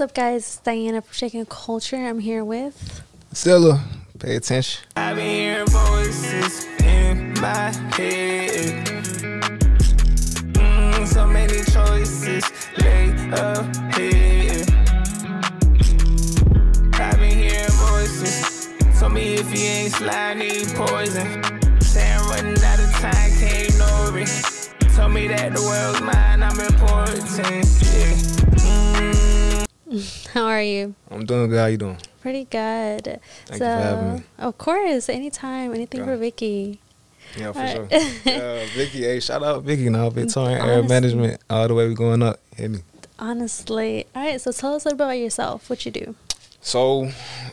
What's up, guys? It's Diana from Shaking Culture. I'm here with. Zilla, pay attention. I've been hearing voices in my head. Mm, so many choices lay ahead. I've been hearing voices. Told me if you ain't slide, need poison. Say I'm running out of time, can't ignore it. Told me that the world's mine, I'm important. Yeah. Mm. How are you? I'm doing good. How you doing? Pretty good. Thank so, you for having me. Of course, anytime, anything Yeah. for Vicky. Yeah, for sure. Yeah, Vicky, hey, shout out Vicky now, Victorian Air Management, all the way we going up. Hit me. Honestly. All right, so tell us a little bit about yourself. What you do. So,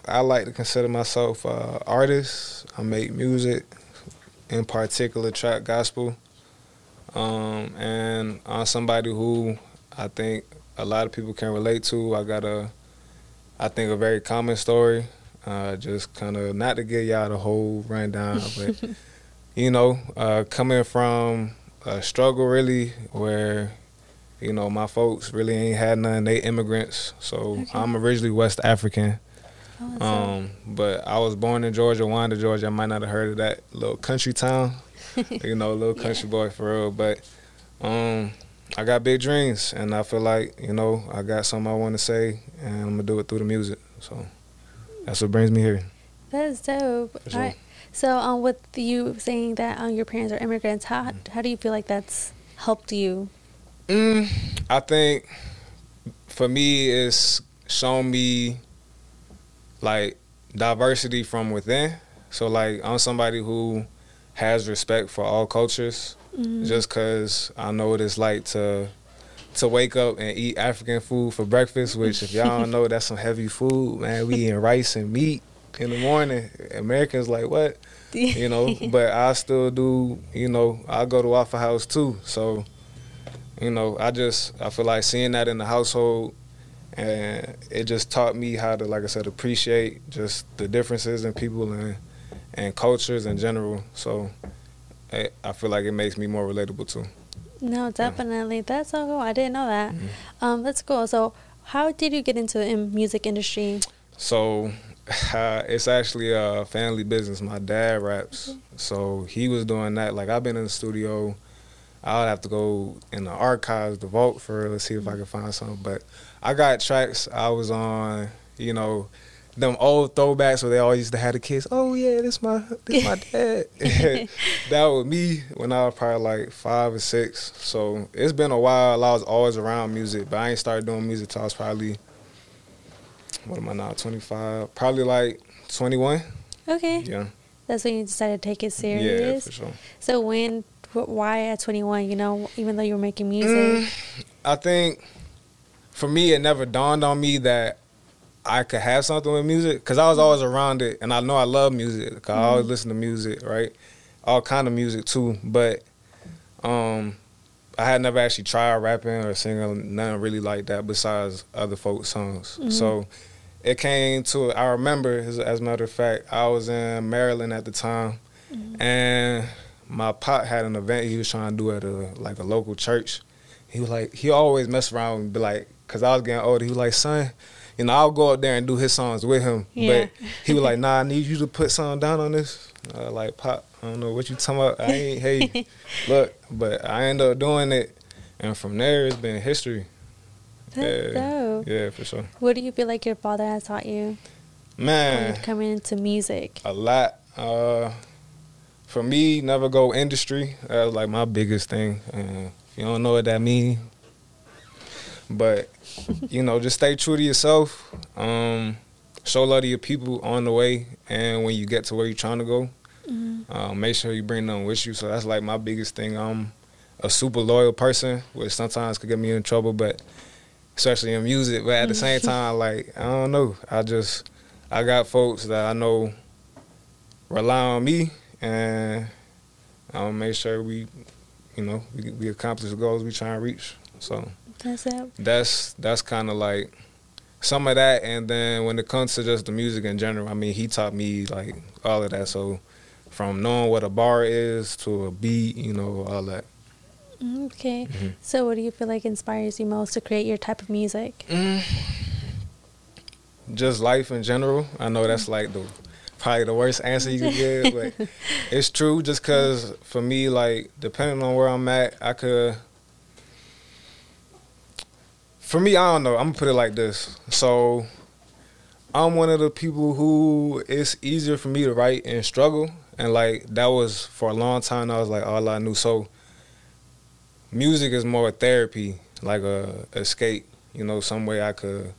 I like to consider myself an artist. I make music, in particular trap gospel, um, and I'm somebody who I think a lot of people can relate to. I got a, I think a very common story. Uh, just kind of not to give y'all the whole rundown, but you know, uh, coming from a struggle really where, you know, my folks really ain't had none. They immigrants, so Okay. I'm originally West African. Oh. Um, but I was born in Georgia, Wanda, Georgia. I might not have heard of that little country town, you know, little country boy for real. But um, I got big dreams, and I feel like you know I got something I want to say, and I'm gonna do it through the music. So that's what brings me here. That's dope. Sure. All right. So, um, with you saying that um, your parents are immigrants, how Mm-hmm. how do you feel like that's helped you? Mm, I think for me, it's shown me like diversity from within. So like I'm somebody who has respect for all cultures. Mm, just cause I know what it's like to to wake up and eat African food for breakfast, which if y'all don't know, that's some heavy food, man. We eating rice and meat in the morning. Americans like what? You know, but I still do, you know, I go to Waffle House too. So, you know, I just I feel like seeing that in the household and it just taught me how to, like I said, appreciate just the differences in people and and cultures in general. So I I feel like it makes me more relatable too. no, definitely. That's so cool. I didn't know that. Mhm. Um, that's cool. So, how did you get into the music industry? So it's actually a family business. My dad raps, so he was doing that. Like I've been in the studio. I would have to go in the archives, the vault for let's see if I can find something. But I got tracks I was on, you know, them old throwbacks where they always used to have the kids. Oh yeah, this my this my dad. that was me when I was probably like five or six. So it's been a while. I was always around music, but I ain't started doing music till I was probably what am I now? Twenty five. Probably like twenty one. Okay, Yeah. that's when you decided to take it serious. Yeah, for sure. So when, why at 21? You know, even though you were making music. Mm, I think for me, it never dawned on me that I could have something with music because I was always around it, and I know I love music. 'cause I always mm-hmm. listen to music, right? All kind of music too, but um, I had never actually tried rapping or singing nothing really like that besides other folk songs. Mm-hmm. So it came to I remember as, as a matter of fact, I was in Maryland at the time, mm-hmm. and my pop had an event he was trying to do at a like a local church. He was like he always mess around and be like, cause I was getting older. He was like, son, you know, I'll go up there and do his songs with him. Yeah. But he was like, nah, I need you to put something down on this. I was like, pop, I don't know what you talking about. I ain't hey, look, but I end up doing it, and from there it's been history. That's yeah, dope. yeah, for sure. What do you feel like your father has taught you Man, coming, coming into music? a lot. Uh, for me, never go industry. That was like my biggest thing. Uh, if you don't know what that mean, but you know, just stay true to yourself. Um, show love to your people on the way, and when you get to where you're trying to go, Mhm. um, make sure you bring them with you. So that's like my biggest thing. I'm a super loyal person, which sometimes could get me in trouble, but especially in music. But at the same time, like I don't know, I just I got folks that I know rely on me, and I'll make sure we, you know, we, we accomplish the goals we try and reach. So That's it. that's that's kind of like some of that, and then when it comes to just the music in general, I mean, he taught me like all of that. So from knowing what a bar is to a beat, you know, all that. Okay. Mhm. So, what do you feel like inspires you most to create your type of music? Mm, just life in general. I know that's like the probably the worst answer you could give, but it's true. Just because for me, like depending on where I'm at, I could. For me, I don't know. I'm gonna put it like this. So, I'm one of the people who it's easier for me to write and struggle, and like that was for a long time. I was like all I knew. So, music is more therapy, like a escape. You know, some way I could,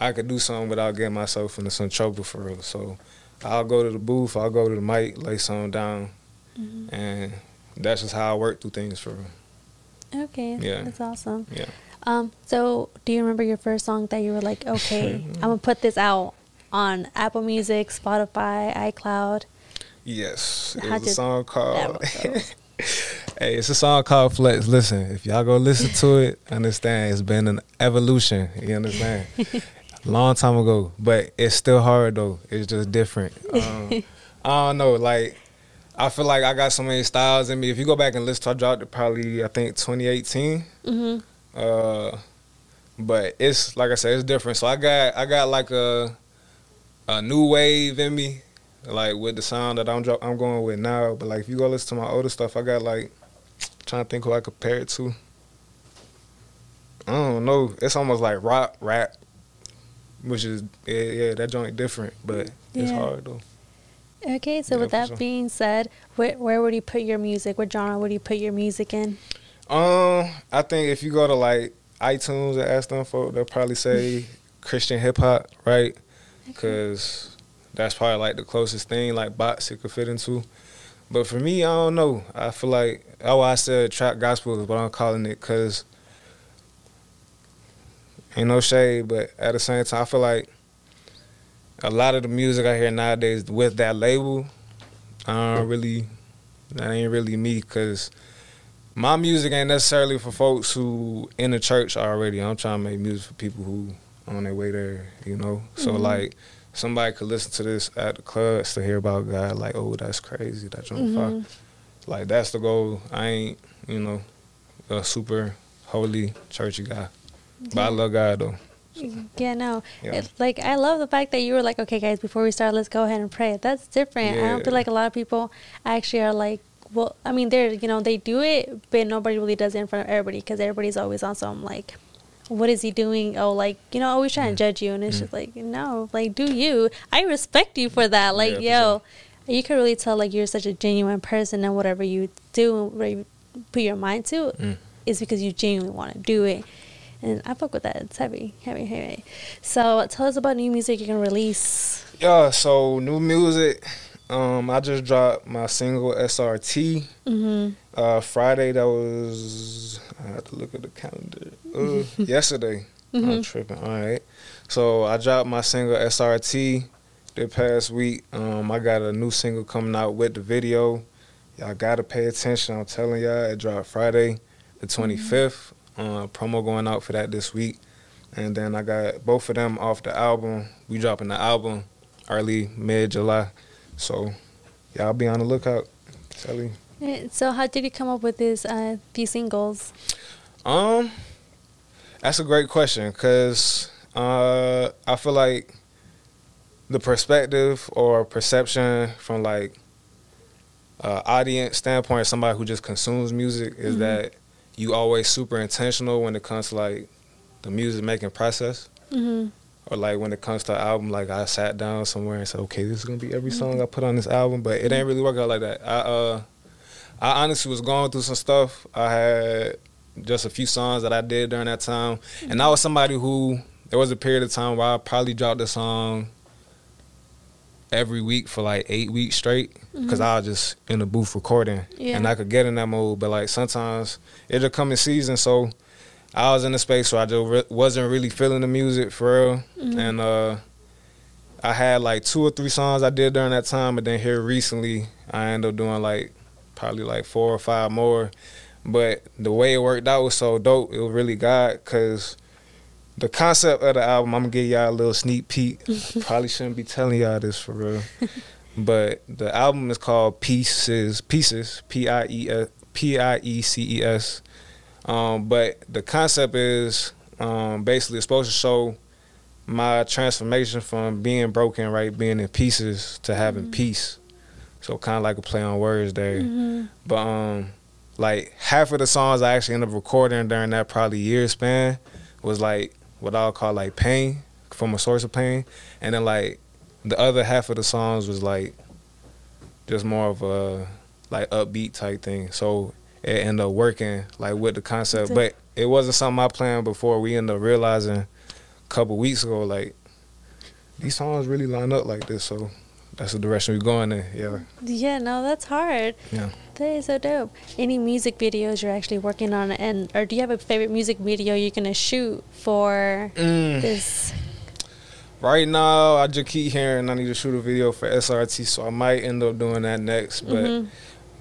I could do something without getting myself into some trouble for real. So, I'll go to the booth, I'll go to the mic, lay something down, Mm-hmm. and that's just how I work through things for real. Okay. Yeah. That's awesome. Yeah. Um, so do you remember your first song that you were like, okay, I'm gonna put this out on Apple Music, Spotify, iCloud? Yes, it was a song called. hey, it's a song called Flex. Listen, if y'all go listen to it, understand it's been an evolution. You understand? Long time ago, but it's still hard though. It's just different. Um, I don't know, like. I feel like I got so many styles in me. If you go back and listen, to I dropped it probably I think 2018. Mm-hmm. Uh, but it's like I said, it's different. So I got I got like a a new wave in me, like with the sound that I'm I'm going with now. But like if you go listen to my older stuff, I got like trying to think who I compare it to. I don't know. It's almost like rock rap, which is yeah, yeah that joint different, but it's hard though. Okay, so Yeah, with that sure. being said, where where would you put your music? What genre would you put your music in? Um, I think if you go to like iTunes and ask them for, they'll probably say Christian hip hop, right? Because that's probably like the closest thing like box it could fit into. But for me, I don't know. I feel like oh, I said trap gospel is what I'm calling it because ain't no shade, but at the same time, I feel like a lot of the music I hear nowadays with that label, I don't really, that ain't really me because my music ain't necessarily for folks who in the church already. I'm trying to make music for people who on their way there, you know. So Mhm. like somebody could listen to this at the clubs to hear about God, like, oh, that's crazy, that's Mhm. fire. Like that's the goal. I ain't, you know, a super holy churchy guy, but I love God though. Yeah, no. Yeah. It, like I love the fact that you were like, okay, guys, before we start, let's go ahead and pray. That's different. I don't feel like a lot of people actually are like, well, I mean, they're you know they do it, but nobody really does it in front of everybody because everybody's always on some like, what is he doing? Oh, like you know, always Mm. trying to judge you, and it's just like, no, like do you? I respect you for that. Like, Yeah, for yo, you can really tell like you're such a genuine person, and whatever you do, where you put your mind to, Mm. is because you genuinely want to do it. And I fuck with that. It's heavy, heavy, heavy. So tell us about new music you're gonna release. Yeah, so new music. Um, I just dropped my single SRT. Mm-hmm. Uh, Friday that was I had to look at the calendar. Uh, yesterday. I'm Mhm. tripping. All right. So I dropped my single SRT the past week. Um, I got a new single coming out with the video. Y'all gotta pay attention. I'm telling y'all, it dropped Friday, the 25th. Uh, promo going out for that this week, and then I got both of them off the album. We dropping the album early mid July, so y'all be on the lookout. Tell. Eh, So how did you come up with these uh, these singles? Um, that's a great question because uh, I feel like the perspective or perception from like uh, audience standpoint, somebody who just consumes music, is Mhm. that you always super intentional when it comes to like the music making process. Mm-hmm. Or like when it comes to album, like I sat down somewhere and said, okay, this is gonna be every mm-hmm. song I put on this album, but it ain't really work out like that. I uh, I honestly was going through some stuff. I had just a few songs that I did during that time, and I mm-hmm. was somebody who there was a period of time where I probably dropped a song every week for like eight weeks straight because mm-hmm. I was just in the booth recording, Yeah. and I could get in that mode. But like sometimes it'll come in season, so I was in a space where I just re- wasn't really feeling the music for real, Mhm. and uh, I had like two or three songs I did during that time, but then here recently I ended up doing like probably like four or five more. But the way it worked out was so dope. It was really God because the concept of the album, I'm gonna give y'all a little sneak peek. probably shouldn't be telling y'all this for real. but the album is called Pieces, Pieces, P I E P I E C E S. Um, but the concept is um, basically it's supposed to show my transformation from being broken, right, being in pieces to having Mm-hmm. peace. So kind of like a play on words there. Mhm. But um, like half of the songs I actually ended up recording during that probably year span was like what I'll call like pain from a source of pain, and then like the other half of the songs was like just more of a like upbeat type thing. So it ended up working like with the concept, but it wasn't something I planned before. We ended up realizing a couple weeks ago like these songs really line up like this, so that's the direction we're going in. Yeah, Yeah, no, that's hard. yeah. That is so dope. Any music videos you're actually working on, and or do you have a favorite music video you're gonna shoot for Mm. this? Right now, I just keep hearing I need to shoot a video for SRT, so I might end up doing that next. But Mhm.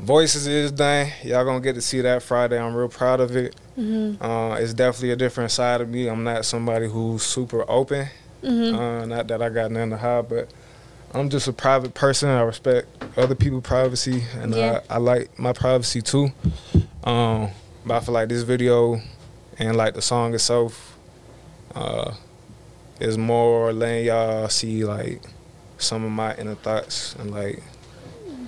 Voices is done. Y'all gonna get to see that Friday. I'm real proud of it. Mhm. Uh, it's definitely a different side of me. I'm not somebody who's super open. Mhm. Uh, not that I got nothing to hide, but I'm just a private person. I respect other people's privacy, and Yeah. I, I like my privacy too. Um, but I feel like this video and like the song itself uh, is more letting y'all see like some of my inner thoughts and like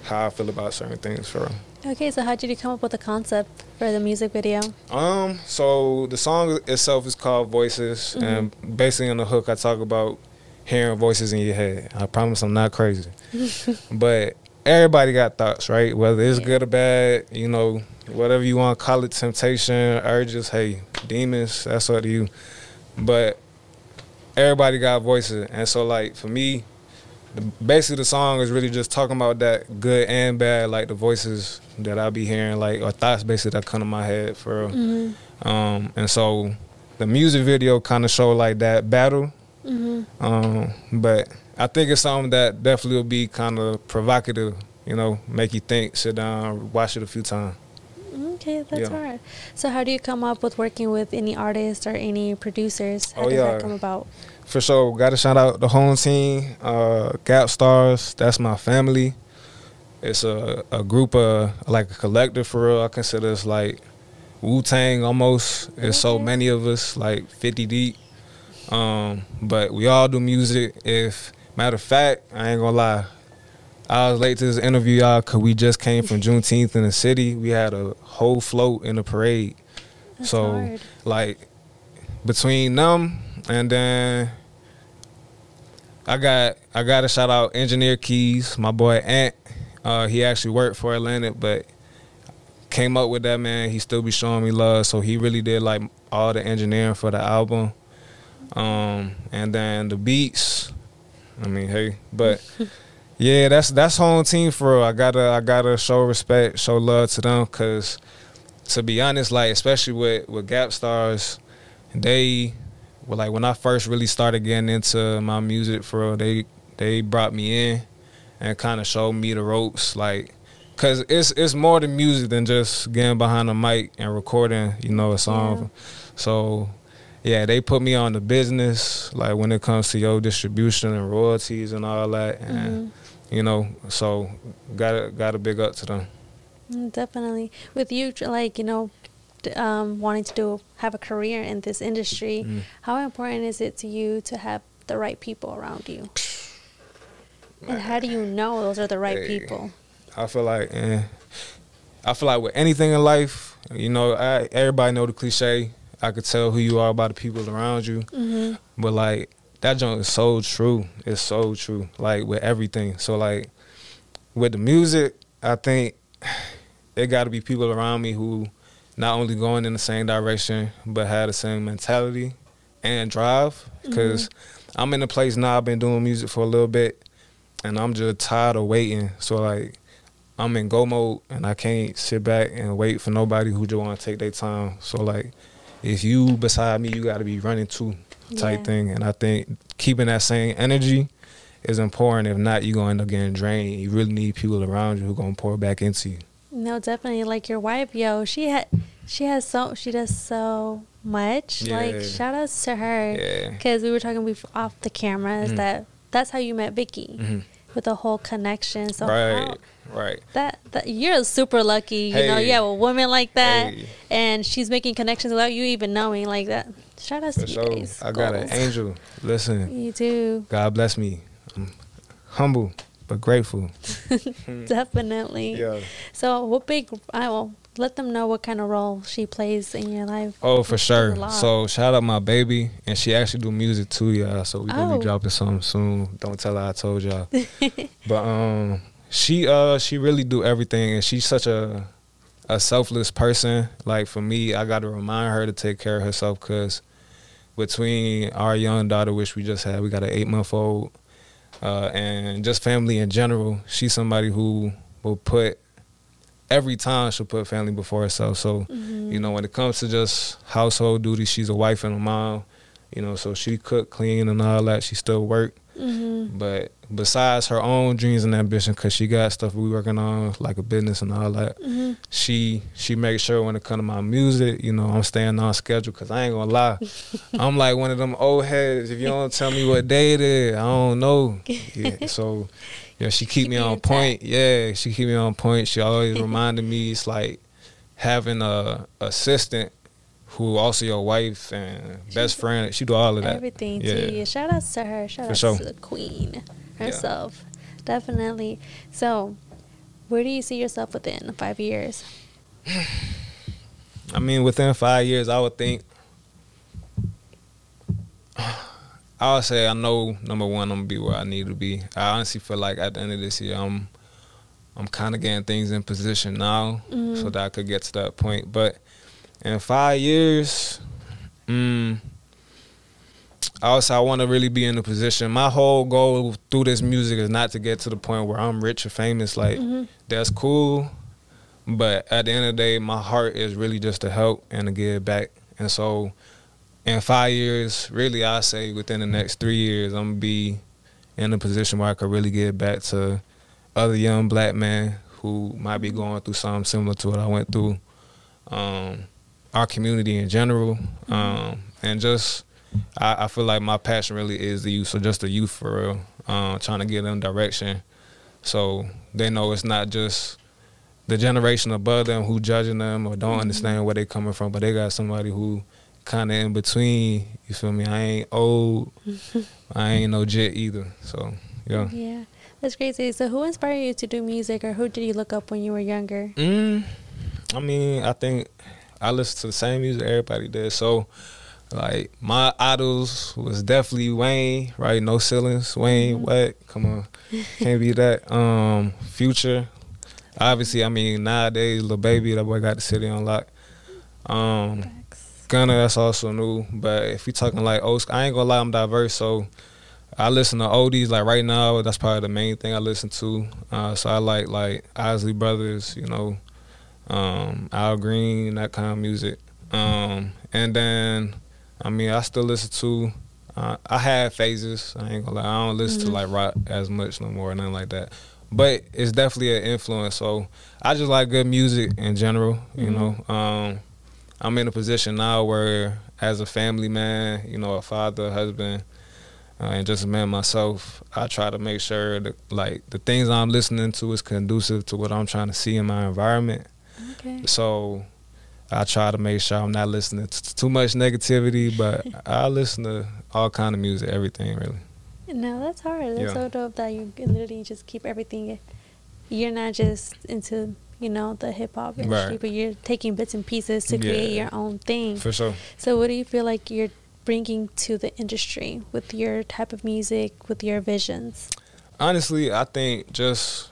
how I feel about certain things for real. Okay, so how did you come up with the concept for the music video? Um, so the song itself is called Voices, and basically on the hook, I talk about hearing voices in your head. I promise I'm not crazy, but everybody got thoughts, right? Whether it's Yeah. good or bad, you know, whatever you want to call it, temptation, urges, hey, demons, that's up to you. But everybody got voices, and so like for me, the, basically the song is really just talking about that good and bad, like the voices that I be hearing, like or thoughts basically that come to my head for real. Mm-hmm. Um, and so the music video kind of show like that battle. Mm-hmm. Um, but I think it's something that definitely will be kind of provocative, you know, make you think, sit down, watch it a few times. Okay, that's Yeah. hard. So how do you come up with working with any artists or any producers? How Oh, does yeah. that come about? For sure, got to shout out the home team, uh, Gap Stars. That's my family. It's a, a group of like a collective for real. I consider it's like Wu Tang almost. It's so many of us, like fifty deep. Um, but we all do music. If matter of fact, I ain't gonna lie. I was late to this interview, y'all, cause we just came from Juneteenth in the city. We had a whole float in the parade. That's so hard. like between them and then I got I got to shout out Engineer Keys, my boy Ant. Uh, he actually worked for Atlantic, but came up with that man. He still be showing me love, so he really did like all the engineering for the album. Um, and then the beats. I mean, hey, but yeah, that's that's home team for real. I gotta I gotta show respect, show love to them, cause to be honest, like especially with with Gap Stars, they well like when I first really started getting into my music for real, they they brought me in and kind of showed me the ropes, like. Cause it's it's more than music than just getting behind a mic and recording, you know, a song. So, yeah, they put me on the business, like when it comes to your distribution and royalties and all that, and you know, so gotta gotta big up to them. Mm, Definitely. With you, like you know, um, wanting to do have a career in this industry, Mm. how important is it to you to have the right people around you? And how do you know those are the right Hey. people? I feel like, eh, I feel like with anything in life, you know, I, everybody know the cliche. I could tell who you are by the people around you, hmm but like that joint is so true. It's so true. Like with everything. So like with the music, I think it got to be people around me who not only going in the same direction but have the same mentality and drive. Mm-hmm. Because I'm in a place now. I've been doing music for a little bit, and I'm just tired of waiting. So like. I'm in go mode and I can't sit back and wait for nobody who just want to take their time. So like, if you beside me, you got to be running too, type Yeah. thing. And I think keeping that same energy is important. If not, you gonna end up getting drained. You really need people around you who gonna pour back into you. No, definitely. Like your wife, yo, she had, she has so, she does so much. Like shout outs to her. Yeah. Because we were talking before, off the cameras Mhm. that that's how you met Vicky hmm with the whole connection. So right, how, right. that that you're super lucky. You know, Hey. you have a woman like that, Hey. and she's making connections without you even knowing. Like that. Shout out For to you sure. guys. I got an angel. Listen, You do. God bless me. I'm humble but grateful. Definitely. Yeah. So, what big? I will let them know what kind of role she plays in your life. Oh, for sure. So shout out my baby, and she actually do music too, y'all. So we gonna Oh. be dropping something soon. Don't tell her I told y'all. but um, she uh she really do everything, and she's such a a selfless person. Like for me, I got to remind her to take care of herself because between our young daughter, which we just had, we got an eight month old, uh, and just family in general. She's somebody who will put every time she'll put family before herself. So you know, when it comes to just household duties, she's a wife and a mom. You know, so she cook, clean, and all that. She still work. Mm-hmm. But besides her own dreams and ambition, cause she got stuff we working on, like a business and all that. Mm-hmm. She she makes sure when it come to my music, you know, I'm staying on schedule. Cause I ain't gonna lie, I'm like one of them old heads. If you don't tell me what day it is, I don't know. Yeah, so yeah, she keep me on point. Yeah, she keep me on point. She always reminded me it's like having a assistant who also your wife and best friend. She do all of that. Everything Yeah. to you. Shout outs to her. Shout For outs sure. to the queen Yeah. herself. Definitely. So, where do you see yourself within five years? I mean, within five years, I would think. I would say I know number one, I'm gonna be where I need to be. I honestly feel like at the end of this year, I'm, I'm kind of getting things in position now, Mhm. so that I could get to that point. But in five years, mm, I I want to really be in a position. My whole goal through this music is not to get to the point where I'm rich or famous. Like Mhm. that's cool, but at the end of the day, my heart is really just to help and to give back. And so, in five years, really, I say within the next three years, I'm gonna be in a position where I could really give back to other young black men who might be going through something similar to what I went through. Um, our community in general, um, and just I, I feel like my passion really is the youth. So just the youth for real, um, trying to give them direction, so they know it's not just the generation above them who judging them or don't understand where they coming from, but they got somebody who kind of in between. You feel me? I ain't old, I ain't no jet either. So yeah. Yeah, that's crazy. So, who inspired you to do music, or who did you look up when you were younger? Mm, I mean, I think I listen to the same music everybody does. So, like, my idols was definitely Wayne, right? No ceilings. Wayne, what? Come on, can't be that. Um, Future. Obviously, I mean, nowadays, Lil Baby, that boy got the city on lock. Um. Gunna, that's also new. But if you talking like old, I ain't gonna lie, I'm diverse. So I listen to oldies. Like right now, that's probably the main thing I listen to. Uh, so I like like Isley Brothers, you know, um, Al Green, that kind of music. Um, and then, I mean, I still listen to. Uh, I had phases. I ain't gonna lie. I don't listen to like rock as much no more, nothing like that. But it's definitely an influence. So I just like good music in general. You know, um, I'm in a position now where, as a family man, you know, a father, husband, uh, and just a man myself, I try to make sure that like the things I'm listening to is conducive to what I'm trying to see in my environment. Okay. So I try to make sure I'm not listening to too much negativity, but I listen to all kind of music, everything really. No, that's hard. That's Yeah. so dope that you can literally just keep everything. You're not just into you know the hip hop industry, Right. but you're taking bits and pieces to create Yeah. your own thing. For sure. So, what do you feel like you're bringing to the industry with your type of music, with your visions? Honestly, I think just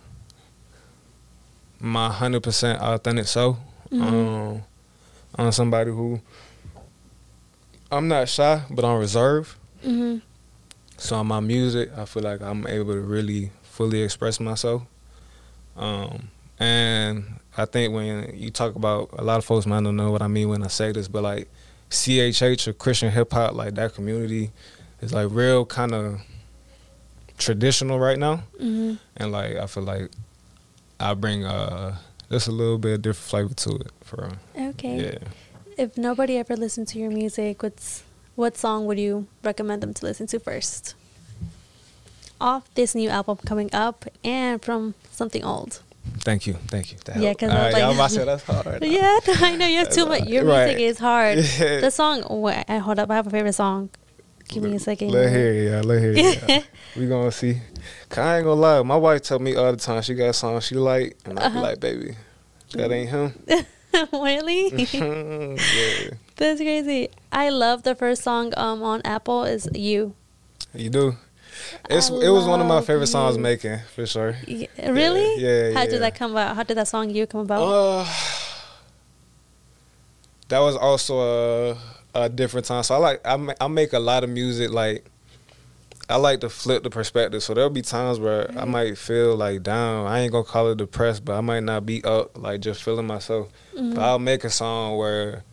my hundred percent authentic self. Mhm. Um, I'm somebody who I'm not shy, but I'm reserved. Mm-hmm. So on my music, I feel like I'm able to really fully express myself. Um, and I think when you talk about a lot of folks might not know what I mean when I say this, but like CHH or Christian hip hop, like that community is like real kind of traditional right now. Mm-hmm. And like I feel like I bring uh just a little bit of different flavor to it for. Okay. Yeah. If nobody ever listened to your music, what's what song would you recommend them to listen to first? Off this new album coming up and from something old. Thank you, thank you. That Yeah, because right, like- y'all about to that's hard. Yeah, I know you have too much. Your Right. music is hard. The song. Wait, I- hold up. I have a favorite song. Give me a second. Let hear it, yeah. Let hear it. Yeah. we gonna see. 'Cause I ain't gonna lie. My wife tell me all the time she got songs she like, and I be Uh-huh. like, baby, that ain't him. really? yeah, That's crazy. I love the first song um on Apple is you. you do. It's I it was one of my favorite songs you. making for sure. Y- Really? yeah, How yeah. did that come about? How did that song you come about? Uh, that was also a a different time. So I like I ma- I make a lot of music like. I like to flip the perspective. So there'll be times where I might feel like down. I ain't gonna call it depressed, but I might not be up, like just feeling myself. Mhm. But I'll make a song where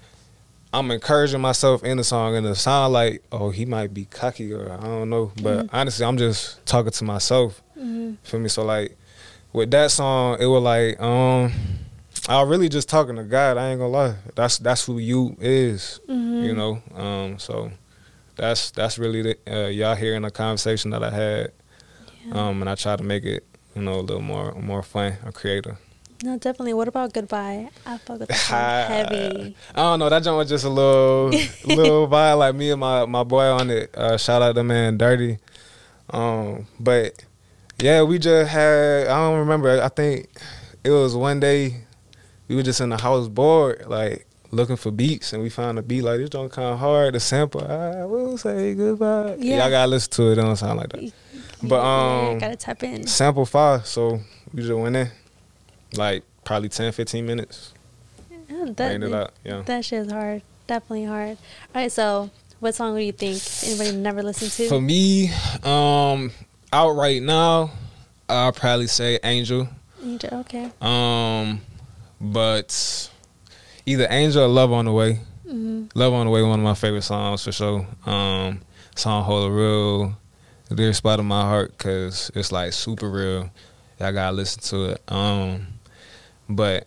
I'm encouraging myself in the song and it sound like, oh, he might be cocky or I don't know. But honestly, I'm just talking to myself. Mhm. Feel me? So like with that song, it was like, um, I was really just talking to God. I ain't gonna lie. That's that's who you is. Mhm. You know. Um, so that's that's really the, uh, y'all hearing a conversation that I had. Yeah. Um, and I try to make it, you know, a little more more fun or creative. No, definitely. What about goodbye? I fuck with that heavy. I don't know. That joint was just a little little vibe. Like me and my my boy on it. Uh, shout out to man Dirty. Um, but yeah, we just had. I don't remember. I think it was one day we were just in the house bored, like looking for beats, and we found a beat like this joint kind of hard to sample. I will say goodbye. Yeah. Y'all gotta listen to it. It don't sound like that. But Yeah, um, gotta tap in. sample five. So we just went in, like probably 10, 15 minutes. Yeah, that, it out. Yeah. that shit's hard. Definitely hard. All right, so what song do you think anybody never listened to? For me, um, out right now, I'll probably say Angel. Angel, Okay. Um, but either Angel or Love on the Way. hmm Love on the Way, one of my favorite songs for sure. Um, song hold a real dear spot in my heart because it's like super real. Y'all gotta listen to it. Um, but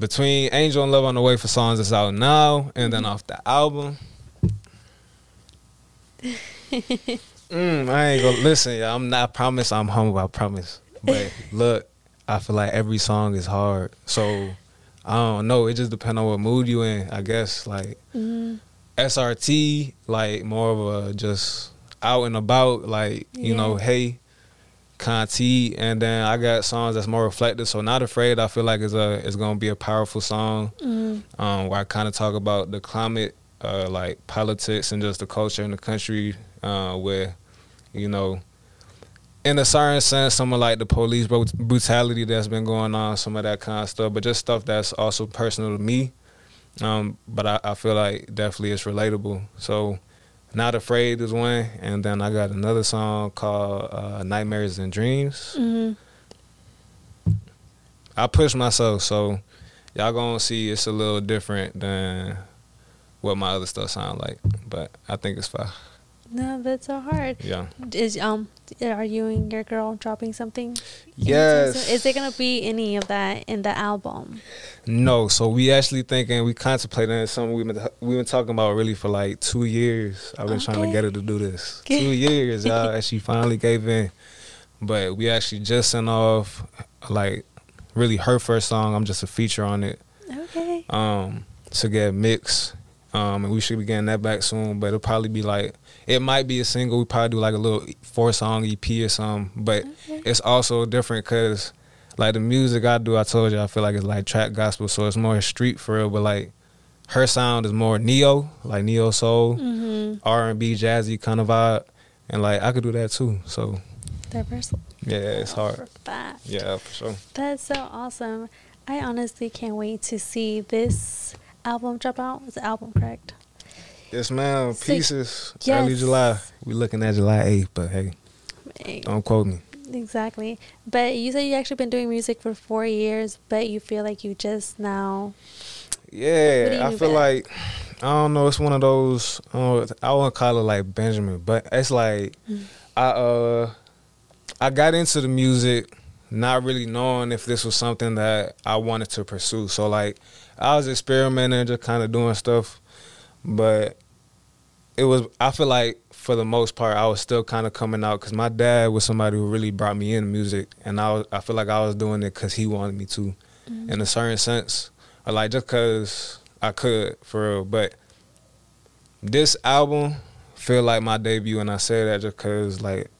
between Angel and Love on the Way for songs that's out now, and then off the album. Mm, I ain't gonna listen. Yeah, I'm not. I promise. I'm humble. I promise. But look, I feel like every song is hard. So I don't know. It just depends on what mood you in. I guess like hmm SRT, like more of a just out and about, like you know, hey, Conti, and then I got songs that's more reflective. So not afraid. I feel like it's a it's gonna be a powerful song hmm um, where I kind of talk about the climate, uh, like politics and just the culture in the country, uh, where, you know, in a certain sense, some of like the police brutality that's been going on, some of that kind of stuff, but just stuff that's also personal to me. Um, but I, I feel like definitely it's relatable. So, not afraid is one, and then I got another song called uh, "Nightmares and Dreams." hmm I push myself, so y'all gonna see it's a little different than what my other stuff sound like. But I think it's fine. No, that's so hard. Yeah. Is um, are you and your girl dropping something? Yes. Is there gonna be any of that in the album? No, so we actually thinking we contemplating something we've been we been talking about really for like two years. I've been trying to get her to do this. two years, y'all, and she finally gave in. But we actually just sent off like really her first song. I'm just a feature on it. Okay. um, to get mixed. Um, and we should be getting that back soon. But it'll probably be like it might be a single. We probably do like a little four song EP or something. But Okay. it's also different because like the music I do, I told you I feel like it's like trap gospel, so it's more street for real. But like her sound is more neo, like neo soul, Mm-hmm. R and B, jazzy kind of vibe, and like I could do that too. So Diverse. yeah, it's hard. For. Yeah, for sure. That's so awesome. I honestly can't wait to see this album drop out. It's an album, correct? Yes, man. So- Pieces. Early July. We're looking at July eighth, but hey, Eh, don't quote me. Exactly. But you said you actually been doing music for four years, but you feel like you just now. What do you Yeah, I feel like I don't know. It's one of those. Uh, I wouldn't call it like Benjamin, but it's like Mm. I uh I got into the music not really knowing if this was something that I wanted to pursue. So like I was experimenting, just kind of doing stuff, but it was. I feel like for the most part, I was still kind of coming out because my dad was somebody who really brought me in music, and I was, I feel like I was doing it because he wanted me to, mm-hmm. in a certain sense, or like just because I could for real. But this album feel like my debut, and I say that just because like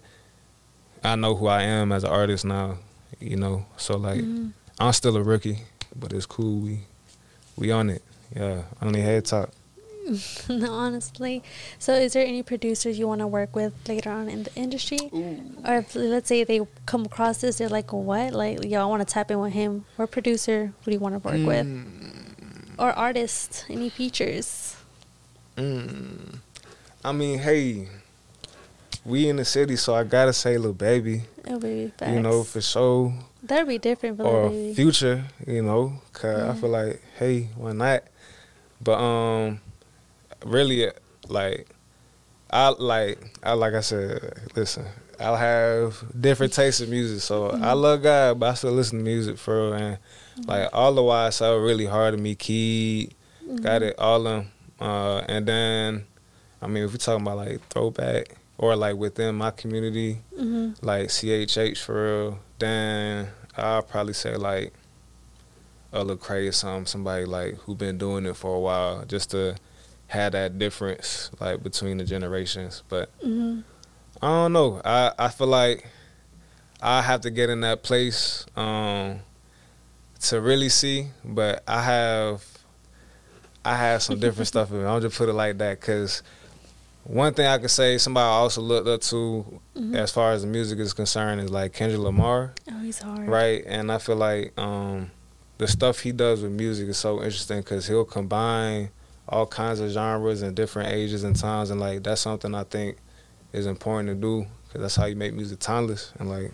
I know who I am as an artist now, you know. So like Mm-hmm. I'm still a rookie, but it's cool. We we on it. Yeah, only head top. no, honestly. So, is there any producers you want to work with later on in the industry? Or if, let's say they come across this, they're like, what? Like, yo, I want to tap in with him. Or producer, who do you want to work with? Or artist, any features? Mm. I mean, hey, we in the city, so I gotta say, Lil Baby, baby, facts. you know, for sure. That'd be different for or baby. future, you know, cause I feel like, hey, why not? But um, really, like, I like, I like I said, listen, I have different tastes of music, so Mm-hmm. I love God, but I still listen to music for real, and like all the while, so really hard to me, key, Mm-hmm. got it, all of them, uh, and then, I mean, if we talking about like throwback or like within my community, hmm like CHH for real, then I'll probably say like a Lecrae or something, somebody like who been doing it for a while, just to have that difference like between the generations. But hmm I don't know. I I feel like I have to get in that place um, to really see. But I have I have some different stuff. In me. I'll just put it like that because. One thing I could say, somebody I also looked up to Mhm. as far as the music is concerned is like Kendrick Lamar, Oh, he's hard. right? And I feel like um, the stuff he does with music is so interesting because he'll combine all kinds of genres and different ages and times, and like that's something I think is important to do because that's how you make music timeless. And like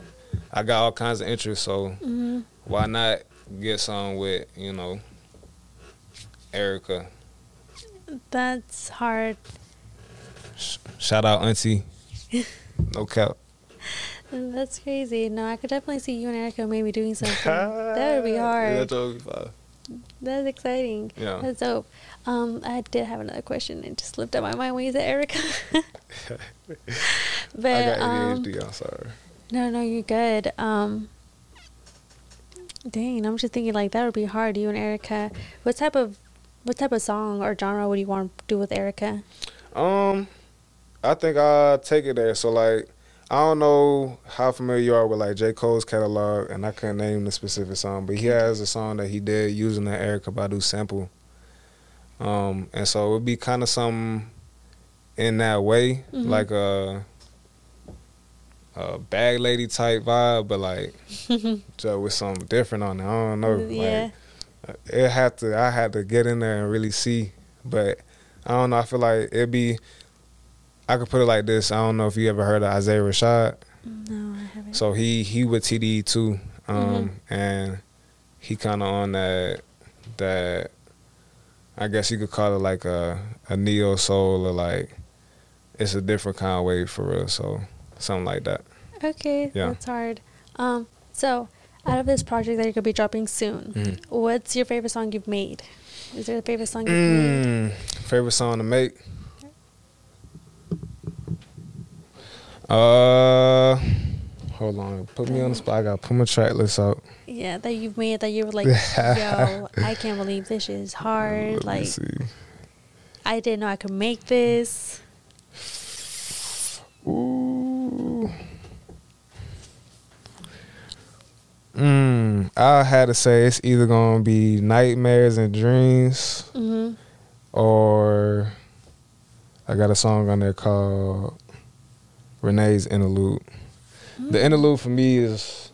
I got all kinds of interests, so hmm why not get some with you know Erykah? That's hard. Sh- shout out Auntie, no cap. That's crazy. No, I could definitely see you and Erykah maybe doing something. that would be hard. Yeah, that would be. That's exciting. Yeah. That's dope. Um, I did have another question. It just slipped out my mind when you said Erykah. but I got um, ADHD. I'm sorry. no, no, you're good. Um, dang, I'm just thinking like that would be hard. You and Erykah. What type of what type of song or genre would you want to do with Erykah? Um, I think I'll take it there. So like, I don't know how familiar you are with like J. Cole's catalog, and I couldn't name the specific song, but he has a song that he did using the Erykah Badu sample. Um, and so it would be kind of something in that way, Mhm. like a a bag lady type vibe, but like just with something different on it. I don't know. yeah. Like, it had to. I had to get in there and really see, but I don't know. I feel like it'd be. I could put it like this. I don't know if you ever heard of Isaiah Rashad. No, I haven't. So he he with TDE too, um, Mhm. and he kind of on that that. I guess you could call it like a a neo soul or like it's a different kind of wave for real. So something like that. Okay, Yeah. that's hard. Um, so out of this project that you're gonna be dropping soon, Mhm. what's your favorite song you've made? Is there a favorite song you've made? Mm, favorite song to make? Uh, hold on. Put me on the spot. I gotta put my track list out. Yeah, that you've made that you were like, yo, I can't believe this is hard. Let Like, see. I didn't know I could make this. Ooh. Mm, I had to say it's either gonna be nightmares and dreams, hmm or I got a song on there called Renee's Interlude. The interlude for me is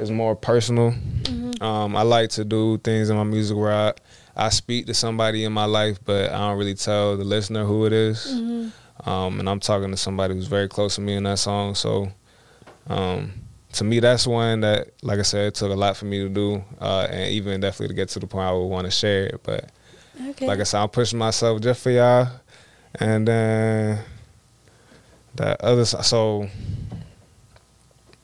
is more personal. hmm Um, I like to do things in my music where I, I speak to somebody in my life, but I don't really tell the listener who it is. hmm Um, and I'm talking to somebody who's very close to me in that song. So, um, to me, that's one that, like I said, it took a lot for me to do, uh, and even definitely to get to the point I would want to share it. But Okay. like I said, I'm pushing myself just for y'all, and then that other so.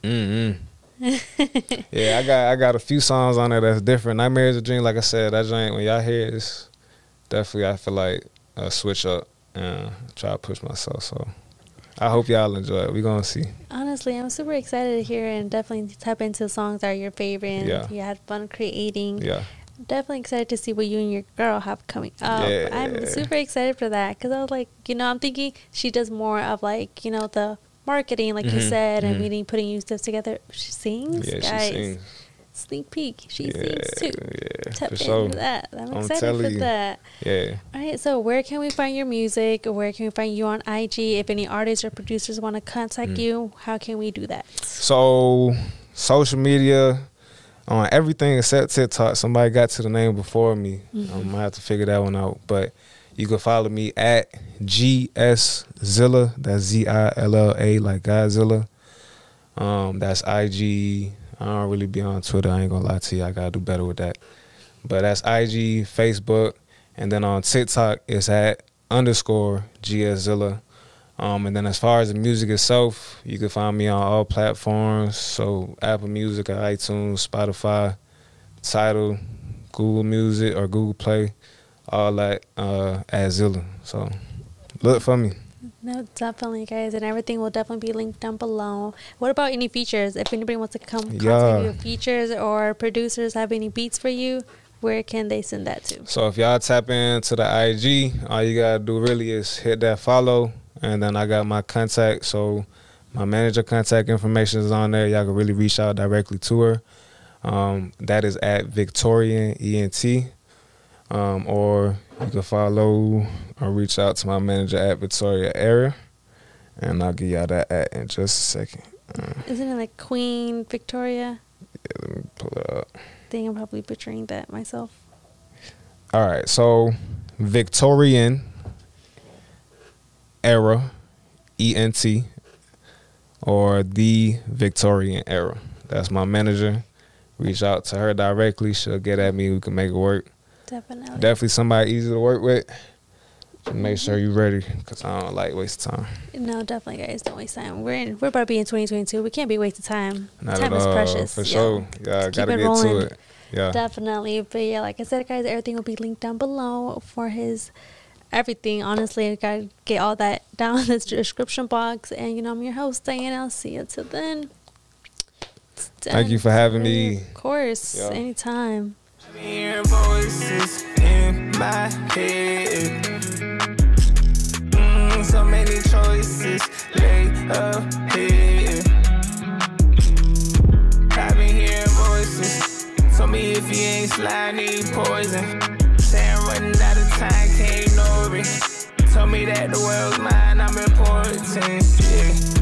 Mm-mm. yeah, I got I got a few songs on there that's different. Nightmares a Dream, like I said, that joint when y'all hear it, it's definitely I feel like a switch up. and try to push myself. So I hope y'all enjoy it. We're gonna see. Honestly, I'm super excited to hear and definitely tap into songs that are your favorite. And Yeah. You had fun creating. Yeah. Definitely excited to see what you and your girl have coming up. Yeah. I'm super excited for that because I was like, you know, I'm thinking she does more of like, you know, the marketing, like you Mhm, said, and mhm. meeting, putting you stuff together. She sings, Yeah, guys. she sings. Sneak peek, she yeah, sings too. yeah, Tap for sure. that. I'm, I'm excited for you. that. Yeah. All right, so where can we find your music? Where can we find you on IG? If any artists or producers want to contact Mm. you, how can we do that? So social media on everything except TikTok. Somebody got to the name before me. Mm-hmm. I'm gonna have to figure that one out. But you can follow me at GS Zilla. That's Z I L L A like Godzilla. Um, that's IG. I don't really be on Twitter. I ain't gonna lie to you. I gotta do better with that. But that's IG, Facebook, and then on TikTok it's at underscore GSZilla. Um, and then as far as the music itself, you can find me on all platforms. So Apple Music, or iTunes, Spotify, Tidal, Google Music or Google Play, all that uh, at Zilla. So look for me. No, definitely, guys, and everything will definitely be linked down below. What about any features? If anybody wants to come contact Yeah. you features or producers have any beats for you, where can they send that to? So if y'all tap into the IG, all you gotta do really is hit that follow, and then I got my contact. So my manager contact information is on there. Y'all can really reach out directly to her. Um, that is at Victorian ENT, um, or you can follow or reach out to my manager at Victoria Area, and I'll give y'all that at in just a second. Uh, Isn't it like Queen Victoria? yeah, let me pull it up. I think I'm probably butchering that myself. All right, so Victorian era, E N T, or the Victorian era. That's my manager. Reach out to her directly. She'll get at me. We can make it work. Definitely. Definitely somebody easy to work with. Just make sure you're ready, cause I don't like waste time. No, definitely, guys. Don't waste time. We're in. We're about to be in 2022. We can't be wasting time. Not time is precious. for yeah. sure. Yeah, Keep gotta get rolling. to it. Yeah, Definitely. But yeah, like I said, guys, everything will be linked down below for his everything. Honestly, I gotta get all that down in the description box. And you know, I'm your host, Diane. I'll see you till then. Thank you for having me. Of course, Yeah. anytime. Voices in my head. Mm, so many choices lay ahead. I've been hearing voices. Told me if you ain't slide, need poison. Running out of time, can't ignore it. Told me that the world's mine, I'm important. Yeah.